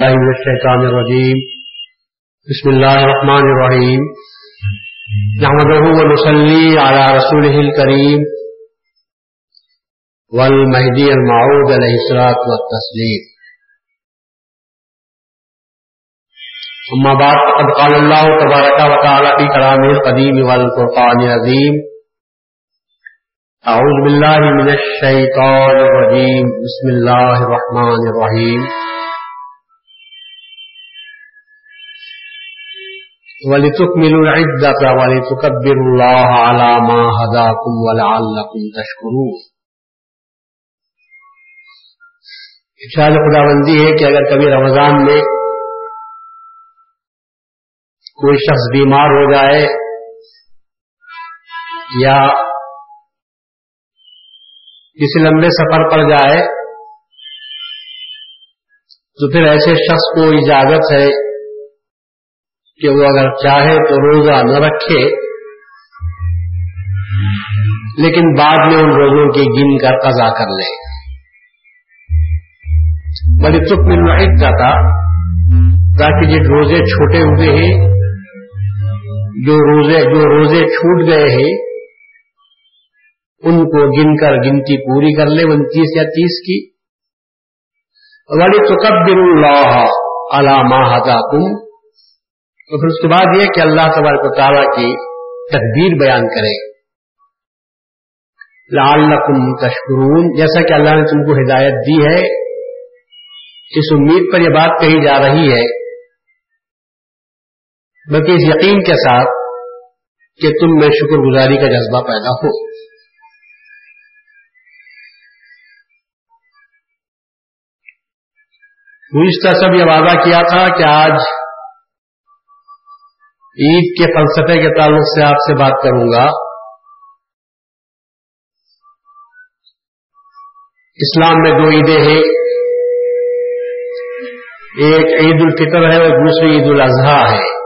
الله من الشيطان الرجيم. بسم الله الرحمن الرحيم. نحمده ونصلي على رسوله الكريم. والمهدي المعود عليه الصلاة والتسليم. أما بعد، فقد قال الله تبارك وتعالى في كلامه القديم والفرقان العظيم. أعوذ بالله من الشيطان الرجيم. بسم الله الرحمن الرحيم. وَلِتُكْمِلُوا الْعِدَّةَ وَلِتُكَبِّرُوا اللَّهَ عَلَى مَا هَدَاكُمْ وَلَعَلَّكُمْ تَشْكُرُونَ. ارشاد خداوندی ہے کہ اگر کبھی رمضان میں کوئی شخص بیمار ہو جائے یا کسی لمبے سفر پر جائے تو پھر ایسے شخص کو اجازت ہے کہ وہ اگر چاہے تو روزہ نہ رکھے۔ لیکن بعد میں ان روزوں کی گن کر قضا کر لے۔ بڑی چپ میں واحد تھا، تاکہ جو روزے چھوٹے ہوئے ہیں، جو روزے جو روزے چھوٹ گئے ہیں، ان کو گن کر گنتی پوری کر لے، انتیس یا تیس کی۔ بڑی تکبر اللہ علامہ کم تو پھر اس کے بعد یہ کہ اللہ تبارک و تعالیٰ کی تقدیر بیان کرے۔ لعلکم تشکرون، جیسا کہ اللہ نے تم کو ہدایت دی ہے، اس امید پر یہ بات کہی جا رہی ہے، بلکہ اس یقین کے ساتھ کہ تم میں شکر گزاری کا جذبہ پیدا ہو۔ گزشتہ سب یہ وعدہ کیا تھا کہ آج عید کے فلسفے کے تعلق سے آپ سے بات کروں گا۔ اسلام میں دو عیدیں ہیں۔ ایک عید الفطر ہے اور دوسری عید الاضحیٰ ہے۔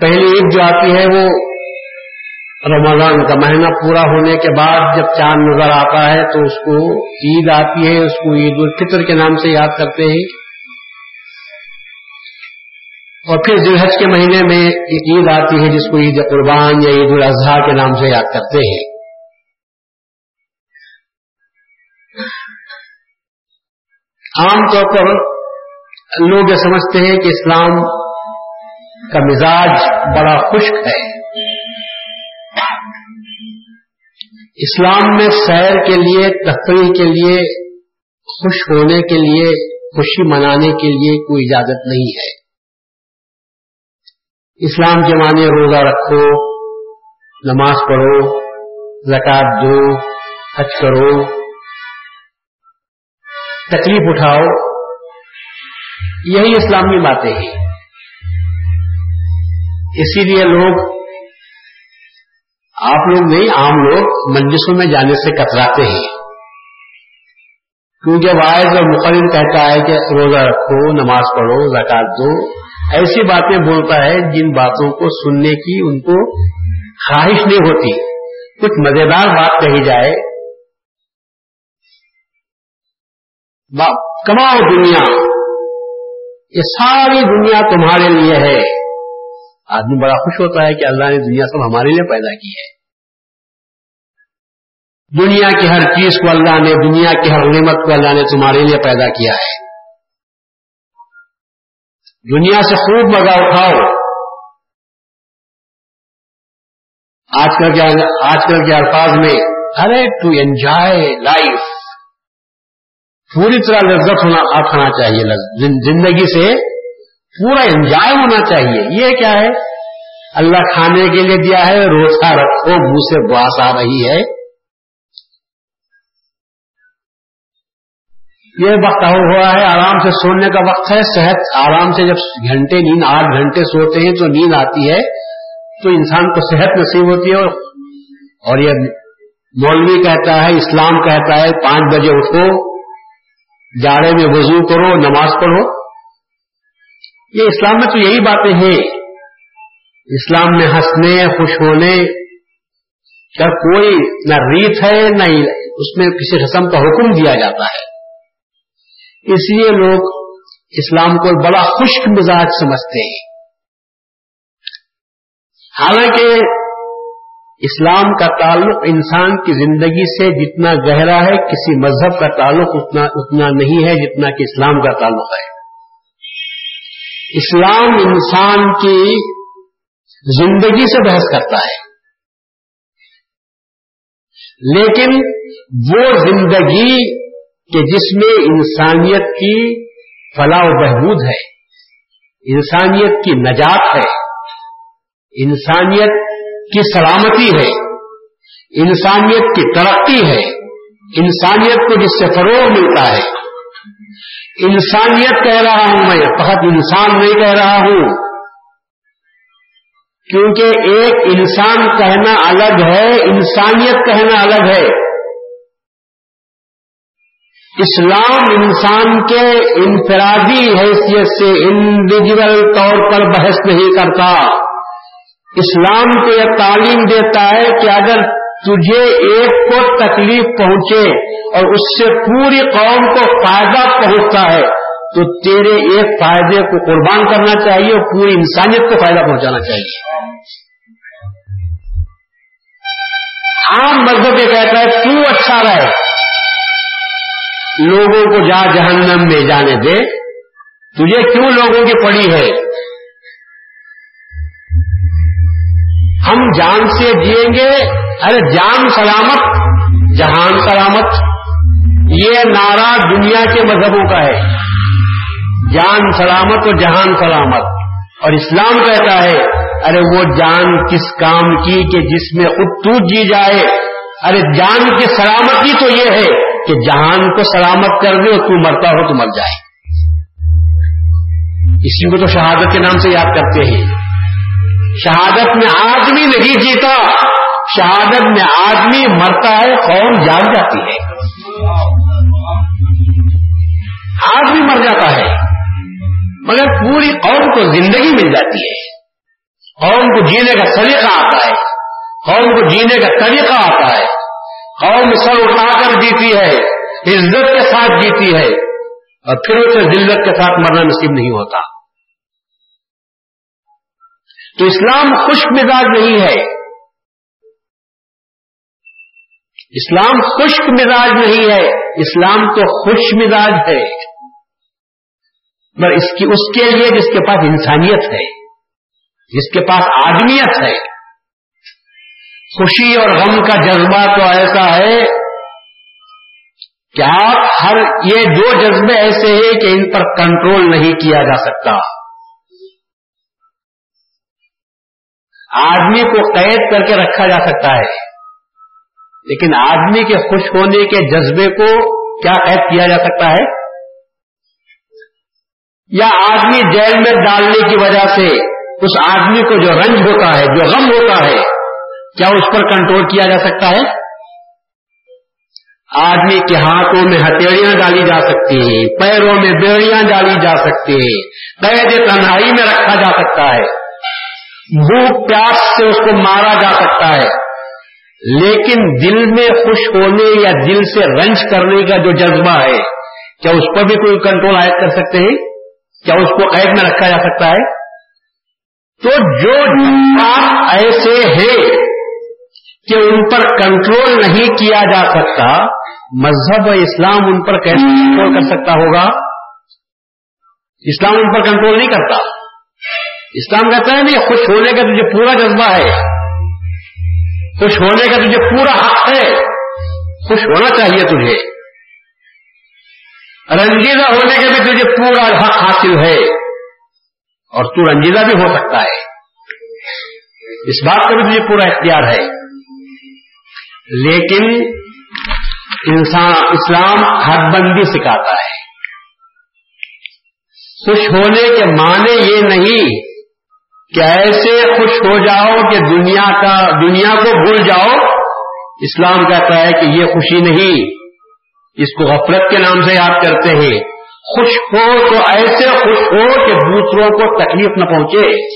پہلی عید جو آتی ہے وہ رمضان کا مہینہ پورا ہونے کے بعد جب چاند نظر آتا ہے تو اس کو عید آتی ہے، اس کو عید الفطر کے نام سے یاد کرتے ہیں۔ اور پھر ذلحج کے مہینے میں ایک عید آتی ہے، جس کو عید قربان یا عید الاضحیٰ کے نام سے یاد کرتے ہیں۔ عام طور پر لوگ یہ سمجھتے ہیں کہ اسلام کا مزاج بڑا خشک ہے۔ اسلام میں سیر کے لیے، تفریح کے لیے، خوش ہونے کے لیے، خوشی منانے کے لیے کوئی اجازت نہیں ہے۔ اسلام کے معنی روزہ رکھو، نماز پڑھو زکات دو، حج کرو۔ تکلیف اٹھاؤ۔ یہی اسلامی باتیں ہیں۔ اسی لیے لوگ آپ لوگ نہیں عام لوگ مجلسوں میں جانے سے کتراتے ہیں۔ کیونکہ وائز اور مقرر کہتا ہے کہ روزہ رکھو، نماز پڑھو زکات دو۔ ایسی باتیں بولتا ہے جن باتوں کو سننے کی ان کو خواہش نہیں ہوتی۔ کچھ مزیدار بات کہی جائے۔ کماؤ دنیا، یہ ساری دنیا تمہارے لیے ہے۔ آدمی بڑا خوش ہوتا ہے کہ اللہ نے دنیا سب ہمارے لیے پیدا کی ہے۔ دنیا کی ہر چیز کو اللہ نے، دنیا کی ہر نعمت کو اللہ نے تمہارے لیے پیدا کیا ہے۔ دنیا سے خوب مزہ اٹھاؤ۔ آج کل کے، آج کل کے الفاظ میں ارے ٹو انجوائے لائف پوری طرح لذت ہونا آنا چاہیے زندگی سے پورا انجوائے ہونا چاہیے۔ یہ کیا ہے؟ اللہ کھانے کے لیے دیا ہے، روزہ رکھو، منہ سے باس آ رہی ہے۔ یہ وقت ہوا ہے، آرام سے سونے کا وقت ہے، صحت آرام سے جب گھنٹے نیند، آٹھ گھنٹے سوتے ہیں تو نیند آتی ہے، تو انسان کو صحت نصیب ہوتی ہے۔ اور یہ مولوی کہتا ہے، اسلام کہتا ہے، پانچ بجے اٹھو جاڑے میں وضو کرو، نماز پڑھو۔ یہ اسلام میں تو یہی باتیں ہیں۔ اسلام میں ہنسنے، خوش ہونے کا کوئی نہ ریت ہے، نہ اس میں کسی قسم کا حکم دیا جاتا ہے۔ اس لیے لوگ اسلام کو بڑا خشک مزاج سمجھتے ہیں۔ حالانکہ اسلام کا تعلق انسان کی زندگی سے جتنا گہرا ہے، کسی مذہب کا تعلق اتنا اتنا نہیں ہے جتنا کہ اسلام کا تعلق ہے۔ اسلام انسان کی زندگی سے بحث کرتا ہے۔ لیکن وہ زندگی کہ جس میں انسانیت کی فلاح و بہبود ہے، انسانیت کی نجات ہے، انسانیت کی سلامتی ہے، انسانیت کی ترقی ہے، انسانیت کو جس سے فروغ ملتا ہے۔ انسانیت کہہ رہا ہوں میں، فقط انسان نہیں کہہ رہا ہوں۔ کیونکہ ایک انسان کہنا الگ ہے، انسانیت کہنا الگ ہے۔ اسلام انسان کے انفرادی حیثیت سے انڈیویجل طور پر بحث نہیں کرتا۔ اسلام کو یہ تعلیم دیتا ہے کہ اگر تجھے ایک کو تکلیف پہنچے اور اس سے پوری قوم کو فائدہ پہنچتا ہے، تو تیرے ایک فائدے کو قربان کرنا چاہیے اور پوری انسانیت کو فائدہ پہنچانا چاہیے۔ عام مذہب یہ کہتا ہے، تو اچھا رہے۔ لوگوں کو جا جہنم میں جانے دے۔ تجھے کیوں لوگوں کی پڑی ہے؟ ہم جان سے جیئیں گے ارے جان سلامت، جہان سلامت، یہ نعرہ دنیا کے مذہبوں کا ہے۔ جان سلامت اور جہان سلامت۔ اور اسلام کہتا ہے، ارے وہ جان کس کام کی کہ جس میں خود جی جائے۔ ارے جان کی سلامتی تو یہ ہے کہ جہان کو سلامت کر دے اور تو مرتا ہو تو مر جائے۔ اسی کو تو شہادت کے نام سے یاد کرتے ہیں۔ شہادت میں آدمی نہیں جیتا۔ شہادت میں آدمی مرتا ہے قوم جان جاتی ہے؟ آدمی مر جاتا ہے، مگر پوری قوم کو زندگی مل جاتی ہے۔ قوم کو جینے کا طریقہ آتا ہے۔ قوم کو جینے کا طریقہ آتا ہے۔ قوم سر اٹھا کر جیتی ہے، عزت کے ساتھ جیتی ہے، اور پھر اسے ذلت کے ساتھ مرنا نصیب نہیں ہوتا۔ تو اسلام خشک مزاج نہیں ہے۔ اسلام خشک مزاج نہیں ہے، اسلام تو خوش مزاج ہے۔ مگر اس کی، اس کے لیے جس کے پاس انسانیت ہے، جس کے پاس آدمیت ہے، خوشی اور غم کا جذبہ تو ایسا ہے کہ آپ ہر، یہ دو جذبے ایسے ہیں کہ ان پر کنٹرول نہیں کیا جا سکتا۔ آدمی کو قید کر کے رکھا جا سکتا ہے۔ لیکن آدمی کے خوش ہونے کے جذبے کو کیا قید کیا جا سکتا ہے؟ یا آدمی جیل میں ڈالنے کی وجہ سے اس آدمی کو جو رنج ہوتا ہے، جو غم ہوتا ہے، کیا اس پر کنٹرول کیا جا سکتا ہے؟ آدمی کے ہاتھوں میں ہتھیڑیاں ڈالی جا سکتی ہیں، پیروں میں بیڑیاں ڈالی جا سکتی ہیں، قید تنہائی میں رکھا جا سکتا ہے۔ بھوک پیاس سے اس کو مارا جا سکتا ہے۔ لیکن دل میں خوش ہونے یا دل سے رنج کرنے کا جو جذبہ ہے، کیا اس پر بھی کوئی کنٹرول عائد کر سکتے ہیں؟ کیا اس کو قید میں رکھا جا سکتا ہے؟ تو جو جذبات ایسے ہیں کہ ان پر کنٹرول نہیں کیا جا سکتا، مذہب اسلام ان پر کیسے کنٹرول کر سکتا ہوگا؟ اسلام ان پر کنٹرول نہیں کرتا۔ اسلام کہتا ہے نہیں خوش ہونے کا تجھے پورا جذبہ ہے۔ خوش ہونے کا تجھے پورا حق ہے خوش ہونا چاہیے تجھے۔ رنجیدہ ہونے کا بھی تجھے پورا حق حاصل ہے، اور تو رنجیدہ بھی ہو سکتا ہے۔ اس بات کا بھی تجھے پورا اختیار ہے۔ لیکن انسان اسلام حد بندی سکھاتا ہے۔ خوش ہونے کے معنی یہ نہیں کہ ایسے خوش ہو جاؤ کہ دنیا کا دنیا کو بھول جاؤ، اسلام کہتا ہے کہ یہ خوشی نہیں، اس کو غفلت کے نام سے یاد کرتے ہیں۔ خوش ہو تو ایسے خوش ہو کہ دوسروں کو تکلیف نہ پہنچے۔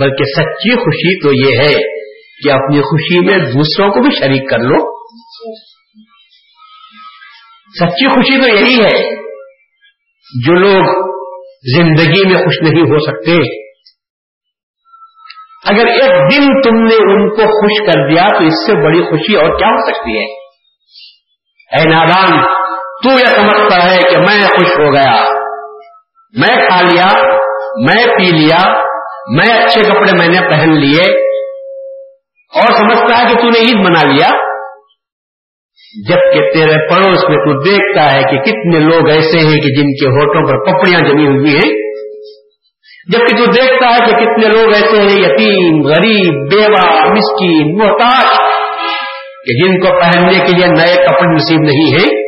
بلکہ سچی خوشی تو یہ ہے کہ اپنی خوشی میں دوسروں کو بھی شریک کر لو۔ سچی خوشی تو یہی ہے۔ جو لوگ زندگی میں خوش نہیں ہو سکتے۔ اگر ایک دن تم نے ان کو خوش کر دیا تو اس سے بڑی خوشی اور کیا ہو سکتی ہے؟ اے نادان، تو یہ سمجھتا ہے کہ میں خوش ہو گیا۔ میں کھا لیا، میں پی لیا، میں اچھے کپڑے میں نے پہن لیے۔ اور سمجھتا ہے کہ تو نے عید منا لیا۔ جبکہ تیرے پڑوس میں تو دیکھتا ہے کہ کتنے لوگ ایسے ہیں کہ جن کے ہوٹوں پر پپڑیاں جمی ہوئی ہیں۔ جبکہ تو دیکھتا ہے کہ کتنے لوگ ایسے ہیں، یتیم، غریب، بیوہ، مسکین، محتاج، کہ جن کو پہننے کے لیے نئے کپڑے نصیب نہیں ہیں۔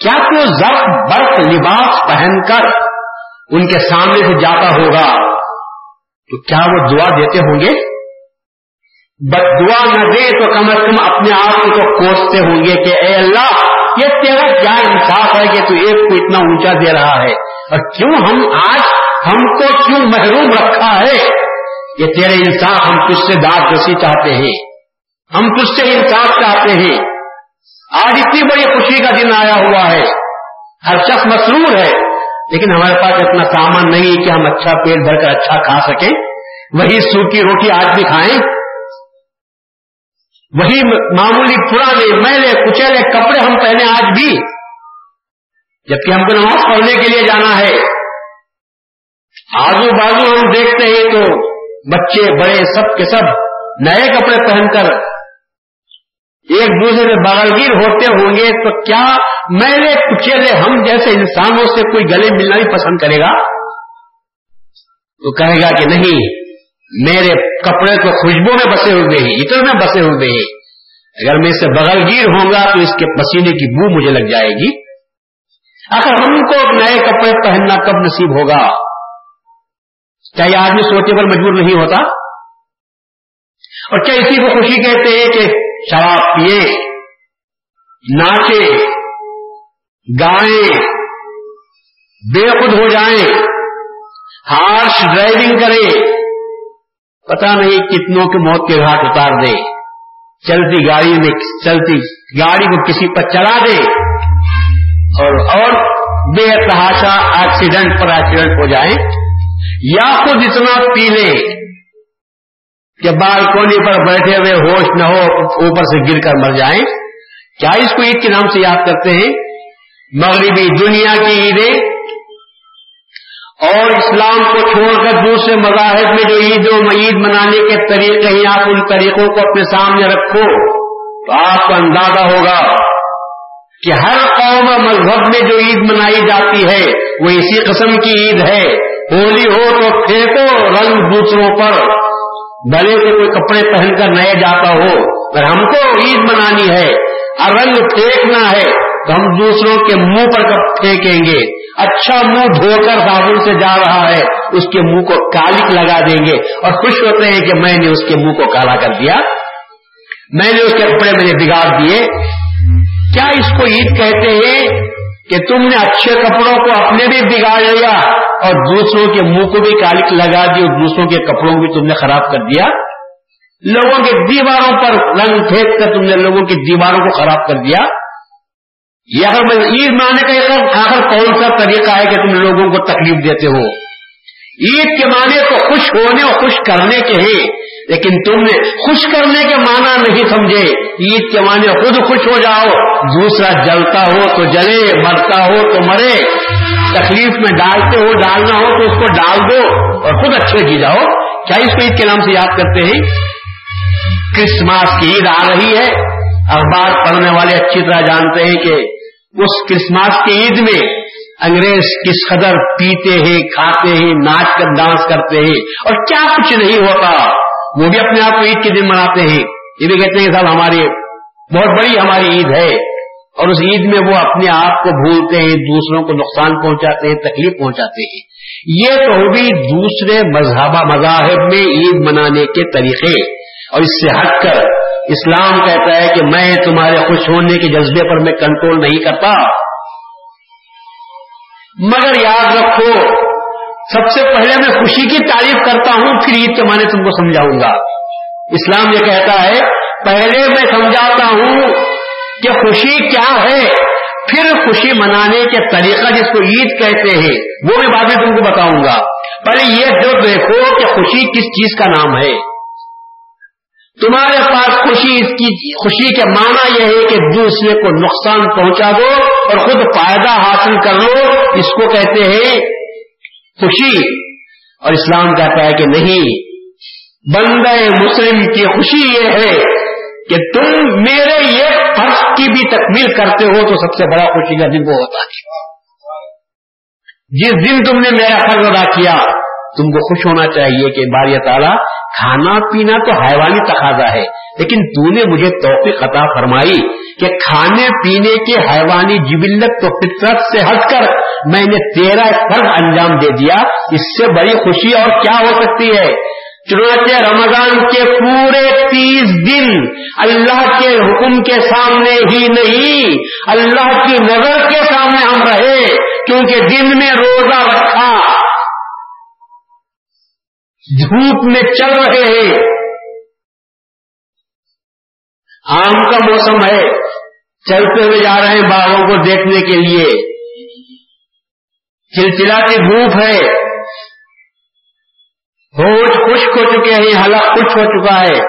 کیا تو ضرب برف لباس پہن کر ان کے سامنے سے جاتا ہوگا؟ تو کیا وہ دعا دیتے ہوں گے؟ بد دعا نہ دے تو کم از کم اپنے آپ کو کوستے ہوں گے کہ اے اللہ، یہ تیرا کیا انصاف ہے کہ تو ایک کو اتنا اونچا دے رہا ہے؟ اور کیوں ہم آج ہم کو کیوں محروم رکھا ہے؟ یہ تیرے انصاف ہم تجھ سے داد رسی چاہتے ہیں۔ ہم تجھ سے انصاف چاہتے ہیں۔ آج اتنی بڑی خوشی کا دن آیا ہوا ہے۔ ہر شخص مسرور ہے۔ لیکن ہمارے پاس اتنا سامان نہیں کہ ہم اچھا پیٹ بھر کر اچھا کھا سکیں۔ وہی سوکھی روٹی آج بھی کھائیں۔ وہی معمولی پرانے میلے کچیلے کپڑے ہم پہنے آج بھی۔ جبکہ ہم کو نماز پڑھنے کے لیے جانا ہے۔ آزو بازو ہم دیکھتے ہیں تو بچے بڑے سب کے سب نئے کپڑے پہن کر ایک دوسرے میں بغلگیر ہوتے ہوں گے تو کیا میرے کچیلے ہم جیسے انسانوں سے کوئی گلے ملنا ہی پسند کرے گا؟ تو کہے گا کہ نہیں میرے کپڑے تو خوشبو میں بسے ہوئے ہیں اتر میں بسے ہوئے ہیں۔ اگر میں اس سے بغلگیر ہوں گا تو اس کے پسینے کی بو مجھے لگ جائے گی۔ اگر ہم کو نئے کپڑے پہننا کب نصیب ہوگا؟ کیا یہ آدمی سوچنے پر مجبور نہیں ہوتا؟ اور کیا اسی کو خوشی کہتے ہیں کہ شراب پیے، ناچے گائیں بے خود ہو جائیں، ہارش ڈرائیونگ کرے پتا نہیں کتنوں کے موت کے گھاٹ اتار دے۔ چلتی گاڑی میں چلتی گاڑی کو کسی پر چلا دے۔ اور اور بے تحاشا ایکسیڈنٹ پر ایکسیڈنٹ ہو جائے۔ یا خود اتنا پی لے کہ بالکونی پر بیٹھے ہوئے ہوش نہ ہو، اوپر سے گر کر مر جائیں۔ کیا اس کو عید کے نام سے یاد کرتے ہیں؟ مغربی دنیا کی عیدیں اور اسلام کو چھوڑ کر دوسرے مذاہب میں جو عید و عید منانے کے طریقے ہیں، آپ ان طریقوں کو اپنے سامنے رکھو تو آپ کو اندازہ ہوگا کہ ہر قوم مذہب میں جو عید منائی جاتی ہے، وہ اسی قسم کی عید ہے۔ ہولی ہو تو پھینکو رنگ دوسروں پر بڑے سے کوئی کپڑے پہن کر نئے جاتا ہو۔ اگر ہم کو عید منانی ہے، اور رنگ پھینکنا ہے تو ہم دوسروں کے منہ پر کب پھینکیں گے؟ اچھا منہ دھو کر صابن سے جا رہا ہے، اس کے منہ کو کالک لگا دیں گے اور خوش ہوتے ہیں کہ میں نے اس کے منہ کو کالا کر دیا۔ میں نے اس کے کپڑے میں نے بگاڑ دیے۔ کیا اس کو عید کہتے ہیں کہ تم نے اچھے کپڑوں کو اپنے بھی بگاڑ لیا اور دوسروں کے منہ کو بھی کالک لگا دی اور دوسروں کے کپڑوں کو بھی تم نے خراب کر دیا؟ لوگوں کے دیواروں پر رنگ پھینک کر تم نے لوگوں کی دیواروں کو خراب کر دیا۔ یہ اگر عید مانے کا آخر کون سا طریقہ ہے کہ تم لوگوں کو تکلیف دیتے ہو۔ عید کے معنی تو خوش ہونے اور خوش کرنے کے ہیں، لیکن تم نے خوش کرنے کے معنی نہیں سمجھے۔ عید کے معنی خود خوش ہو جاؤ، دوسرا جلتا ہو تو جلے، مرتا ہو تو مرے۔ تکلیف میں ڈالتے ہو، ڈالنا ہو تو اس کو ڈال دو اور خود اچھے کی جاؤ۔ کیا اس کو عید کے نام سے یاد کرتے ہیں؟ کرسمس کی عید آ رہی ہے۔ اخبار پڑھنے والے اچھی طرح جانتے ہیں کہ اس کرسمس کی عید میں انگریز کس قدر پیتے ہیں، کھاتے ہیں، ناچ کر، ڈانس کرتے ہیں اور کیا کچھ نہیں ہوتا، وہ بھی اپنے آپ کو عید کے دن مناتے ہیں۔ یہ بھی کہتے ہیں صاحب ہماری بہت بڑی ہماری عید ہے اور اس عید میں وہ اپنے آپ کو بھولتے ہیں، دوسروں کو نقصان پہنچاتے ہیں، تکلیف پہنچاتے ہیں۔ یہ تو بھی دوسرے مذہبہ مذاہب میں عید منانے کے طریقے اور اس سے ہٹ کر اسلام کہتا ہے کہ میں تمہارے خوش ہونے کے جذبے پر میں کنٹرول نہیں کرتا۔ مگر یاد رکھو، سب سے پہلے میں خوشی کی تعریف کرتا ہوں، پھر عید کے معنی تم کو سمجھاؤں گا۔ اسلام یہ کہتا ہے، پہلے میں سمجھاتا ہوں کہ خوشی کیا ہے، پھر خوشی منانے کے طریقہ جس کو عید کہتے ہیں، وہ میں بعد میں تم کو بتاؤں گا۔ پہلے یہ جو دیکھو کہ خوشی کس چیز کا نام ہے۔ تمہارے پاس خوشی اس کی خوشی کے معنی یہ ہے کہ دوسرے کو نقصان پہنچا دو اور خود فائدہ حاصل کر لو اس کو کہتے ہیں خوشی۔ اور اسلام کہتا ہے کہ نہیں۔ بندے مسلم کی خوشی یہ ہے کہ تم میرے یہ فرض کی بھی تکمیل کرتے ہو تو سب سے بڑا خوشی کا دن وہ ہوتا ہے۔ جس دن تم نے میرا فرض ادا کیا تم کو خوش ہونا چاہیے کہ بار تعالیٰ کھانا پینا تو حیوانی تقاضا ہے، لیکن تو نے مجھے توفیق عطا فرمائی کہ کھانے پینے کے حیوانی جبلت تو فطرت سے ہٹ کر میں نے تیرا فرض انجام دے دیا، اس سے بڑی خوشی اور کیا ہو سکتی ہے؟ چنانچہ رمضان کے پورے تیس دن اللہ کے حکم کے سامنے ہی نہیں، اللہ کی نظر کے سامنے ہم رہے، کیونکہ دن میں روزہ رکھا۔ دھوپ میں چل رہے ہیں۔ آم کا موسم ہے۔ چلتے ہوئے جا رہے ہیں باغوں کو دیکھنے کے لیے۔ چلچلاتی دھوپ ہے۔ ہوش خشک ہو چکے ہیں، حلق خشک ہو چکا ہے۔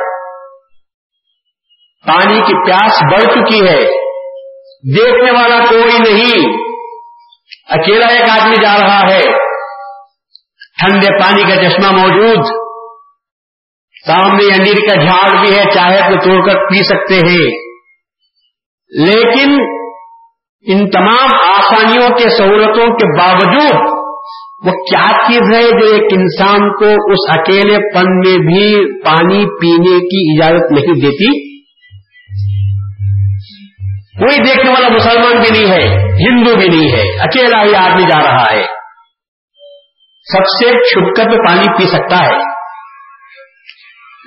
پانی کی پیاس بڑھ چکی ہے۔ دیکھنے والا کوئی نہیں۔ اکیلا ایک آدمی جا رہا ہے۔ ٹھنڈے پانی کا چشمہ موجود۔ سامنے انیر کا جھاڑ بھی ہے، چاہے تو توڑ کر پی سکتے ہیں۔ لیکن ان تمام آسانیوں کے سہولتوں کے باوجود، وہ کیا چیز ہے جو ایک انسان کو اس اکیلے پن میں بھی پانی پینے کی اجازت نہیں دیتی؟ کوئی دیکھنے والا مسلمان بھی نہیں ہے، ہندو بھی نہیں ہے، اکیلا ہی آدمی جا رہا ہے۔ سب سے چھپ کر تو پانی پی سکتا ہے۔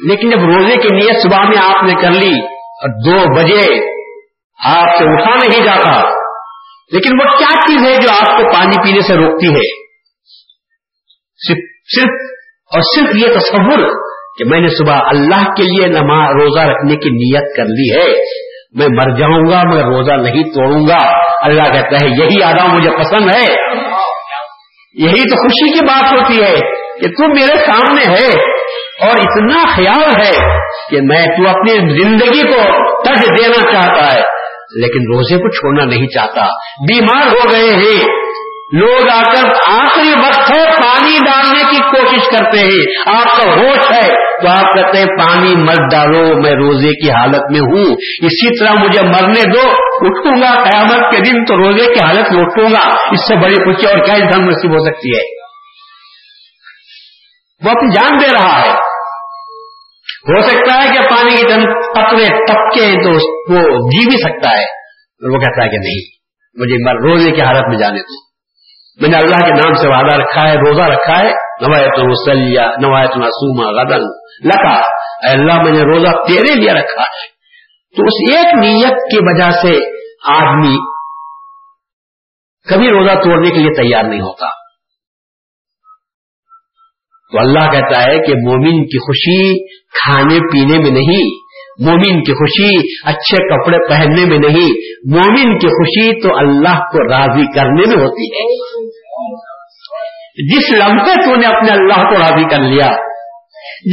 لیکن جب روزے کی نیت صبح میں آپ نے کر لی اور دو بجے آپ سے اٹھا نہیں جاتا، لیکن وہ کیا چیز ہے جو آپ کو پانی پینے سے روکتی ہے؟ صرف اور صرف یہ تصور کہ میں نے صبح اللہ کے لیے نماز روزہ رکھنے کی نیت کر لی ہے۔ میں مر جاؤں گا میں روزہ نہیں توڑوں گا۔ اللہ کہتا ہے، یہی آدھا مجھے پسند ہے۔ یہی تو خوشی کی بات ہوتی ہے کہ تو میرے سامنے ہے اور اتنا خیال ہے کہ میں تو اپنی زندگی کو تج دینا چاہتا ہے۔ لیکن روزے کو چھوڑنا نہیں چاہتا۔ بیمار ہو گئے ہیں۔ لوگ آ کر آخری وقت ہے پانی ڈالنے کی کوشش کرتے ہیں۔ آپ کا ہوش تو آپ کہتے ہیں، پانی مت ڈالو، میں روزے کی حالت میں ہوں۔ اسی طرح مجھے مرنے دو، اٹھوں گا، قیامت کے دن تو روزے کی حالت میں اٹھوں گا۔ اس سے بڑی خوشی اور کیا دھن نصیب ہو سکتی ہے؟ وہ اپنی جان دے رہا ہے۔ ہو سکتا ہے کہ پانی کی چند قطرے ٹپکے تو وہ جی بھی سکتا ہے وہ کہتا ہے کہ نہیں، مجھے روزے کی حالت میں جانے دو۔ میں نے اللہ کے نام سے وعدہ رکھا ہے، روزہ رکھا ہے نوایت مسلیہ نوایت معصوما غدن لکا، اے اللہ میں نے روزہ تیرے لیے رکھا ہے۔ تو اس ایک نیت کی وجہ سے آدمی کبھی روزہ توڑنے کے لیے تیار نہیں ہوتا۔ تو اللہ کہتا ہے کہ مومن کی خوشی کھانے پینے میں نہیں، مومن کی خوشی اچھے کپڑے پہننے میں نہیں۔ مومن کی خوشی تو اللہ کو راضی کرنے میں ہوتی ہے۔ جس لمحے تو نے اپنے اللہ کو راضی کر لیا،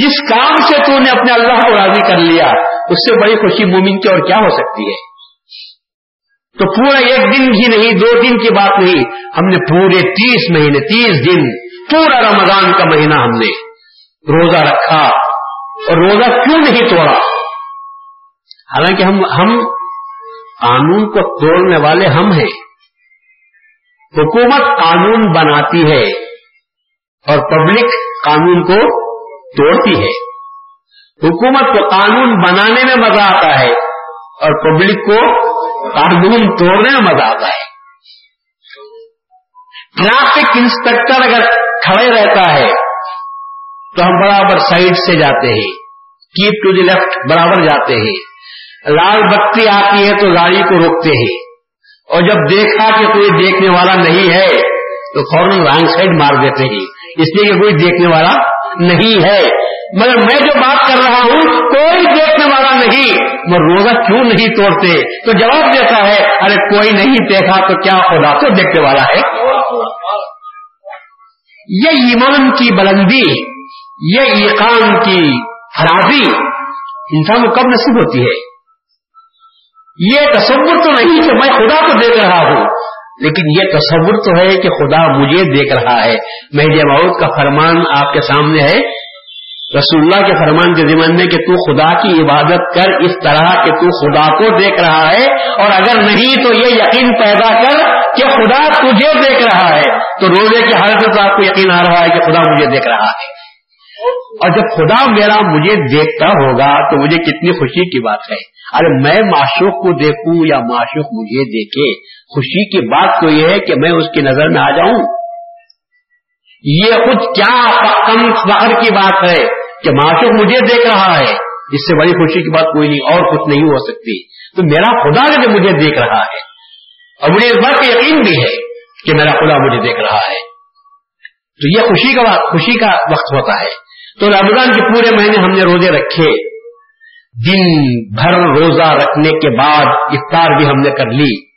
جس کام سے تو نے اپنے اللہ کو راضی کر لیا، اس سے بڑی خوشی مومن کی اور کیا ہو سکتی ہے؟ تو پورا ایک دن ہی نہیں، دو دن کی بات نہیں، ہم نے پورے تیس مہینے، تیس دن، پورا رمضان کا مہینہ ہم نے روزہ رکھا اور روزہ کیوں نہیں توڑا؟ حالانکہ ہم ہم قانون کو توڑنے والے ہم ہیں۔ حکومت قانون بناتی ہے۔ اور پبلک قانون کو توڑتی ہے۔ حکومت کو قانون بنانے میں مزہ آتا ہے اور پبلک کو قانون توڑنے میں مزہ آتا ہے۔ ٹریفک انسپیکٹر اگر کھڑے رہتا ہے تو ہم برابر سائڈ سے جاتے ہیں۔ کیپ ٹو دی لیفٹ برابر جاتے ہیں۔ لال بتی آتی ہے تو گاڑی کو روکتے ہیں۔ اور جب دیکھا کہ کوئی دیکھنے والا نہیں ہے تو فوراً رانگ سائڈ مار دیتے ہیں۔ اس لیے کہ کوئی دیکھنے والا نہیں ہے۔ مگر میں جو بات کر رہا ہوں، کوئی دیکھنے والا نہیں۔ وہ روزہ کیوں نہیں توڑتے؟ تو جواب دیتا ہے، ارے کوئی نہیں دیکھا تو کیا خدا تو دیکھنے والا ہے؟ یہ ایمان کی بلندی، یہ ایقان کی خرابی انسان کو کب نصیب ہوتی ہے؟ یہ تصور تو نہیں کہ میں خدا کو دیکھ رہا ہوں۔ لیکن یہ تصور تو ہے کہ خدا مجھے دیکھ رہا ہے۔ مہدی موت کا فرمان آپ کے سامنے ہے۔ رسول اللہ کے فرمان کے ذمن میں کہ تو خدا کی عبادت کر اس طرح کہ تو خدا کو دیکھ رہا ہے۔ اور اگر نہیں تو یہ یقین پیدا کر کہ خدا تجھے دیکھ رہا ہے۔ تو روزے کی حالت میں تو آپ کو یقین آ رہا ہے کہ خدا مجھے دیکھ رہا ہے۔ اور جب خدا میرا مجھے دیکھتا ہوگا تو مجھے کتنی خوشی کی بات ہے۔ ارے میں معشوق کو دیکھوں یا معشوق مجھے دیکھے؟ خوشی کی بات تو یہ ہے کہ میں اس کی نظر میں آ جاؤں۔ یہ خود کیا کم فخر کی بات ہے کہ معشوق مجھے دیکھ رہا ہے۔ اس سے بڑی خوشی کی بات کوئی نہیں، اور کچھ نہیں ہو سکتی۔ تو میرا خدا جو مجھے دیکھ رہا ہے۔ اور مجھے اس بات کا یقین بھی ہے کہ میرا خدا مجھے دیکھ رہا ہے۔ تو یہ خوشی کا خوشی کا وقت ہوتا ہے۔ تو رمضان کے پورے مہینے ہم نے روزے رکھے۔ دن بھر روزہ رکھنے کے بعد افطار بھی ہم نے کر لی۔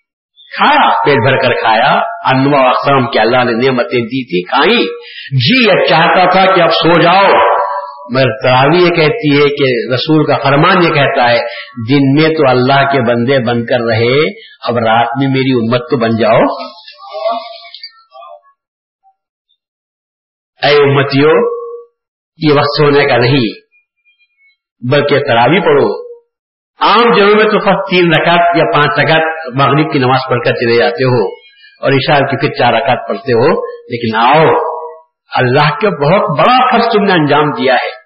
کھایا پیٹ بھر کر کھایا۔ انواع اقسام کے اللہ نے نعمتیں دی تھی کھائی جی اب چاہتا تھا کہ اب سو جاؤ۔ مگر تراوی یہ کہتی ہے کہ رسول کا فرمان یہ کہتا ہے، دن میں تو اللہ کے بندے بن کر رہے، اب رات میں میری امت تو بن جاؤ۔ اے امتیوں یہ وقت سونے کا نہیں، بلکہ تراوی پڑھو۔ عام جگہوں میں تو فرق تین رکعت یا پانچ رکعت مغرب کی نماز پڑھ کر چلے جاتے ہو اور عشاء کی پھر چار رکعت پڑھتے ہو، لیکن آؤ، اللہ کے بہت بڑا فرض تم نے انجام دیا ہے۔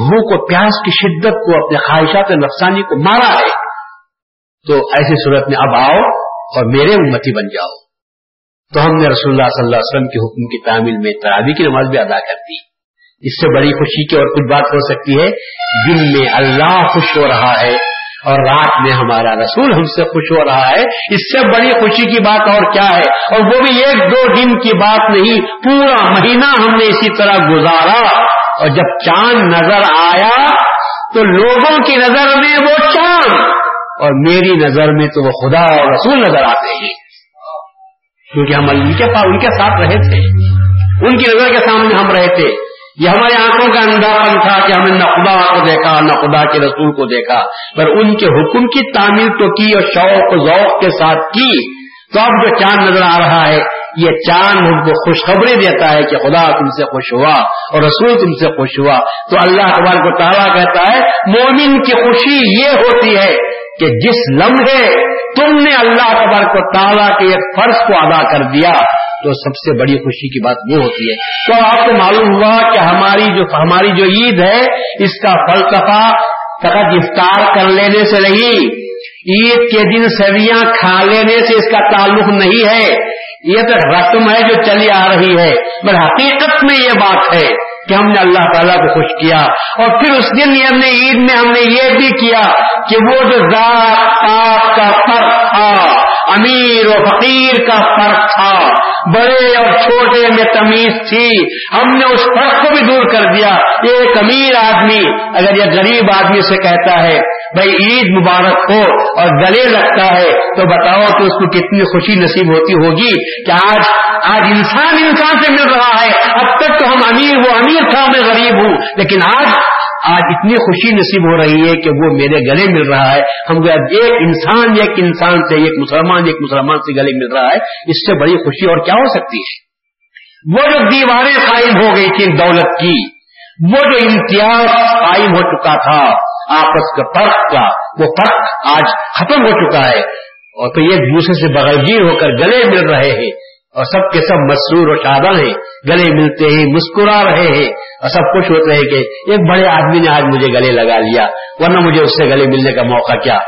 منہ کو پیاس کی شدت کو، اپنے خواہشات نفسانی کو مارا ہے۔ تو ایسی صورت میں اب آؤ اور میرے امتی بن جاؤ۔ تو ہم نے رسول اللہ صلی اللہ علیہ وسلم کے حکم کی تعمیل میں تراوی کی نماز بھی ادا کر دی۔ اس سے بڑی خوشی کی اور کچھ بات ہو سکتی ہے۔ دن میں اللہ خوش ہو رہا ہے اور رات میں ہمارا رسول ہم سے خوش ہو رہا ہے۔ اس سے بڑی خوشی کی بات اور کیا ہے؟ اور وہ بھی ایک دو دن کی بات نہیں، پورا مہینہ ہم نے اسی طرح گزارا۔ اور جب چاند نظر آیا تو لوگوں کی نظر میں وہ چاند، اور میری نظر میں تو وہ خدا اور رسول نظر آتے ہیں۔ کیونکہ ہم ان کے پاس ان کے ساتھ رہے تھے۔ ان کی نظر کے سامنے ہم رہے تھے۔ یہ ہمارے آنکھوں کا اندازن تھا کہ ہم نے نہ خدا کو دیکھا نہ خدا کے رسول کو دیکھا، پر ان کے حکم کی تعمیر تو کی اور شوق و ذوق کے ساتھ کی۔ تو اب جو چاند نظر آ رہا ہے، یہ چاند ان کو خوشخبری دیتا ہے کہ خدا تم سے خوش ہوا اور رسول تم سے خوش ہوا۔ تو اللہ اقبال کو تعالیٰ کہتا ہے، مومن کی خوشی یہ ہوتی ہے کہ جس لمحے تم نے اللہ تبارک کو تعالیٰ کے ایک فرض کو ادا کر دیا تو سب سے بڑی خوشی کی بات وہ ہوتی ہے۔ تو آپ کو معلوم ہوا کہ ہماری جو ہماری جو عید ہے، اس کا فلسفہ فقط افطار کر لینے سے نہیں۔ عید کے دن سبیاں کھا لینے سے اس کا تعلق نہیں ہے۔ یہ تو رسم ہے جو چلی آ رہی ہے۔ مگر حقیقت میں یہ بات ہے کہ ہم نے اللہ تعالیٰ کو خوش کیا۔ اور پھر اس دن ہم نے عید میں ہم نے یہ بھی کیا کہ وہ جو ذات آپ کا فرق تھا امیر و فقیر کا فرق تھا۔ بڑے اور چھوٹے میں تمیز تھی۔ ہم نے اس فرق کو بھی دور کر دیا۔ ایک امیر آدمی، اگر یہ غریب آدمی سے کہتا ہے، بھائی، عید مبارک ہو اور گلے لگتا ہے، تو بتاؤ کہ اس کو کتنی خوشی نصیب ہوتی ہوگی کہ آج آج انسان انسان سے مل رہا ہے۔ اب تک تو ہم امیر، وہ امیر تھا، میں غریب ہوں۔ لیکن آج آج اتنی خوشی نصیب ہو رہی ہے کہ وہ میرے گلے مل رہا ہے۔ ہم ایک انسان ایک انسان سے، ایک مسلمان ایک مسلمان سے گلے مل رہا ہے۔ اس سے بڑی خوشی اور کیا ہو سکتی ہے؟ وہ جو دیواریں قائم ہو گئی تھی دولت کی، وہ جو امتیاز قائم ہو چکا تھا، آپس کا فرق کا، وہ فرق آج ختم ہو چکا ہے۔ اور تو ایک دوسرے سے بغیر ہو کر گلے مل رہے ہیں۔ اور سب کے سب مسرور اور شادہ ہیں، گلے ملتے ہیں، مسکرا رہے ہیں، اور سب خوش ہوتے ہیں کہ ایک بڑے آدمی نے آج مجھے گلے لگا لیا، ورنہ مجھے اس سے گلے ملنے کا موقع کیا۔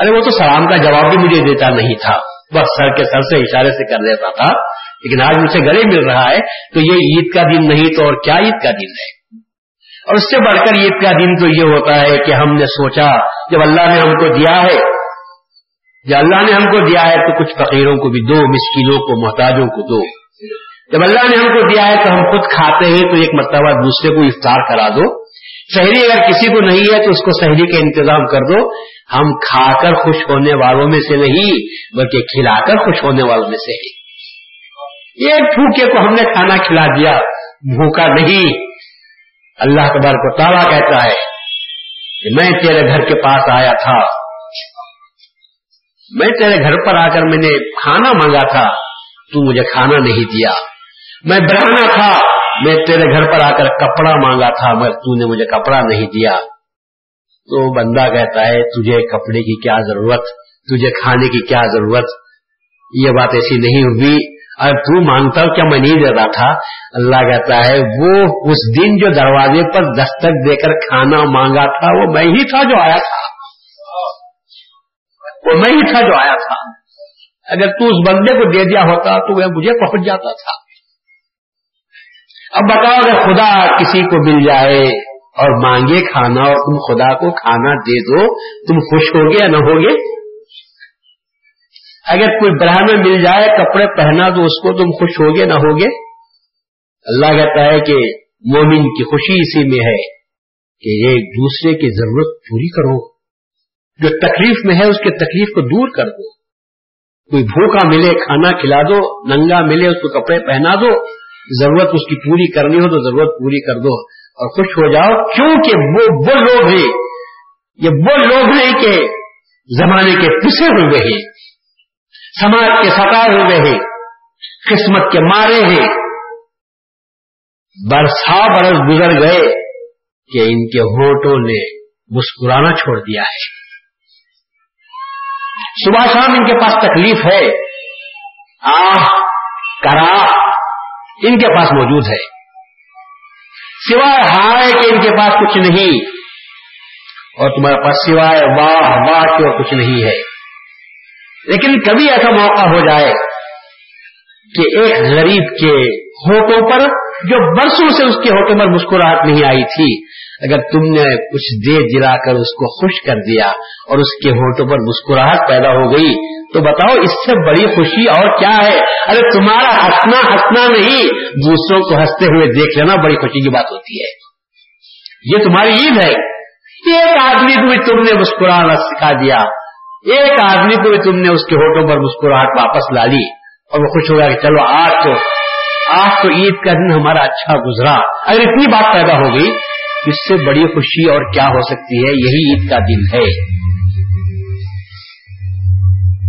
ارے وہ تو سلام کا جواب بھی مجھے دیتا نہیں تھا۔ بس سر کے سر سے اشارے سے کر دیتا تھا۔ لیکن آج مجھے گلے مل رہا ہے، تو یہ عید کا دن نہیں تو اور کیا عید کا دن ہے؟ اور اس سے بڑھ کر عید کا دن تو یہ ہوتا ہے کہ ہم نے سوچا، جب اللہ نے ہم کو دیا ہے جو اللہ نے ہم کو دیا ہے تو کچھ فقیروں کو بھی دو، مسکینوں کو، محتاجوں کو دو۔ جب اللہ نے ہم کو دیا ہے تو ہم خود کھاتے ہیں تو ایک مرتبہ دوسرے کو افطار کرا دو۔ شہری اگر کسی کو نہیں ہے تو اس کو شہری کا انتظام کر دو۔ ہم کھا کر خوش ہونے والوں میں سے نہیں، بلکہ کھلا کر خوش ہونے والوں میں سے ایک پھوکے کو ہم نے کھانا کھلا دیا، بھوکا نہیں۔ اللہ تبارک کو تعالیٰ کہتا ہے کہ میں تیرے گھر کے پاس آیا تھا۔ میں تیرے گھر پر آ کر میں نے کھانا مانگا تھا، تو مجھے کھانا نہیں دیا۔ میں برانا تھا، میں تیرے گھر پر آ کر کپڑا مانگا تھا، مگر تو نے مجھے کپڑا نہیں دیا۔ تو بندہ کہتا ہے، تجھے کپڑے کی کیا ضرورت؟ تجھے کھانے کی کیا ضرورت؟ یہ بات ایسی نہیں ہوئی۔ اگر تو مانگتا کیا میں نہیں دیتا تھا؟ اللہ کہتا ہے، وہ اس دن جو دروازے پر دستک دے کر کھانا مانگا تھا، وہ میں ہی تھا جو آیا تھا۔ وہ میں ہی تھا جو آیا تھا۔ اگر تو اس بندے کو دے دیا ہوتا تو وہ مجھے پہنچ جاتا تھا۔ اب بتاؤ اگر خدا کسی کو مل جائے اور مانگے کھانا اور تم خدا کو کھانا دے دو، تم خوش ہوگے یا نہ ہوگے؟ اگر کوئی برہمن مل جائے، کپڑے پہنا تو اس کو تم خوش ہوگے نہ ہوگے؟ اللہ کہتا ہے کہ مومن کی خوشی اسی میں ہے کہ ایک دوسرے کی ضرورت پوری کرو۔ جو تکلیف میں ہے، اس کے تکلیف کو دور کر دو۔ کوئی بھوکا ملے، کھانا کھلا دو، ننگا ملے، اس کو کپڑے پہنا دو، ضرورت اس کی پوری کرنی ہو تو ضرورت پوری کر دو۔ اور خوش ہو جاؤ، کیونکہ وہ وہ لوگ ہیں۔ یہ وہ لوگ ہیں کہ زمانے کے پسے ہوئے ہیں، سماج کے ستائے ہوئے ہیں، قسمت کے مارے ہیں۔ برسا برس گزر گئے کہ ان کے ہوٹوں نے مسکرانا چھوڑ دیا ہے۔ صبح شام ان کے پاس تکلیف ہے۔ آہ کرا ان کے پاس موجود ہے۔ سوائے ہائے کہ ان کے پاس کچھ نہیں، اور تمہارے پاس سوائے واہ واہ کے اور کچھ نہیں ہے۔ لیکن کبھی ایسا موقع ہو جائے کہ ایک غریب کے ہوٹوں پر جو برسوں سے اس کے ہوٹوں پر مسکراہٹ نہیں آئی تھی اگر تم نے کچھ دے جلا کر اس کو خوش کر دیا اور اس کے ہوٹوں پر مسکراہٹ پیدا ہو گئی، تو بتاؤ اس سے بڑی خوشی اور کیا ہے؟ ارے تمہارا ہنسنا ہنسنا نہیں، دوسروں کو ہنستے ہوئے دیکھ لینا بڑی خوشی کی بات ہوتی ہے۔ یہ تمہاری عید ہے۔ ایک آدمی کو بھی تم نے مسکرانا سکھا دیا۔ ایک آدمی کو بھی تم نے اس کے ہوٹوں پر مسکراہٹ واپس لا لی۔ اور وہ خوش ہو گیا کہ چلو آج تو آج تو عید کا دن ہمارا اچھا گزرا۔ اگر اتنی بات پیدا ہو گئی اس سے بڑی خوشی اور کیا ہو سکتی ہے؟ یہی عید کا دن ہے۔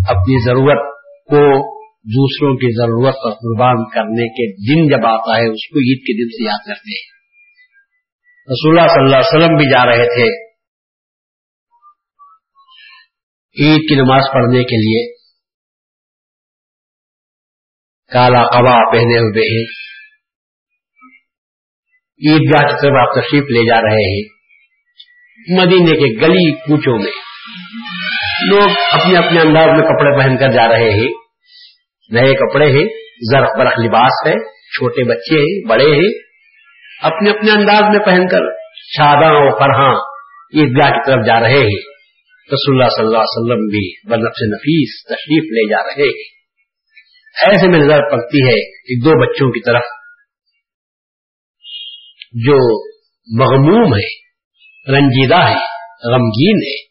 اپنی ضرورت کو دوسروں کی ضرورت پر قربان کرنے کے دن جب آتا ہے، اس کو عید کے دن سے یاد کرتے ہیں۔ رسول اللہ صلی اللہ علیہ وسلم بھی جا رہے تھے۔ عید کی نماز پڑھنے کے لیے۔ کالا قبا پہنے ہوئے ہیں۔ عیدگاہ کی طرف آپ تشریف لے جا رہے ہیں۔ مدینے کے گلی کوچوں میں۔ لوگ اپنے اپنے انداز میں کپڑے پہن کر جا رہے ہیں۔ نئے کپڑے ہیں، زرخ برخ لباس ہے چھوٹے بچے ہیں، بڑے ہیں۔ اپنے اپنے انداز میں پہن کر شاداں و فرحاں عیدگاہ کی طرف جا رہے ہیں۔ رسول اللہ صلی اللہ علیہ وسلم بھی بنفس نفیس تشریف لے جا رہے ہیں۔ ایسے میں نظر پڑتی ہے ایک دو بچوں کی طرف جو مغموم ہے، رنجیدہ ہے، غمگین ہے،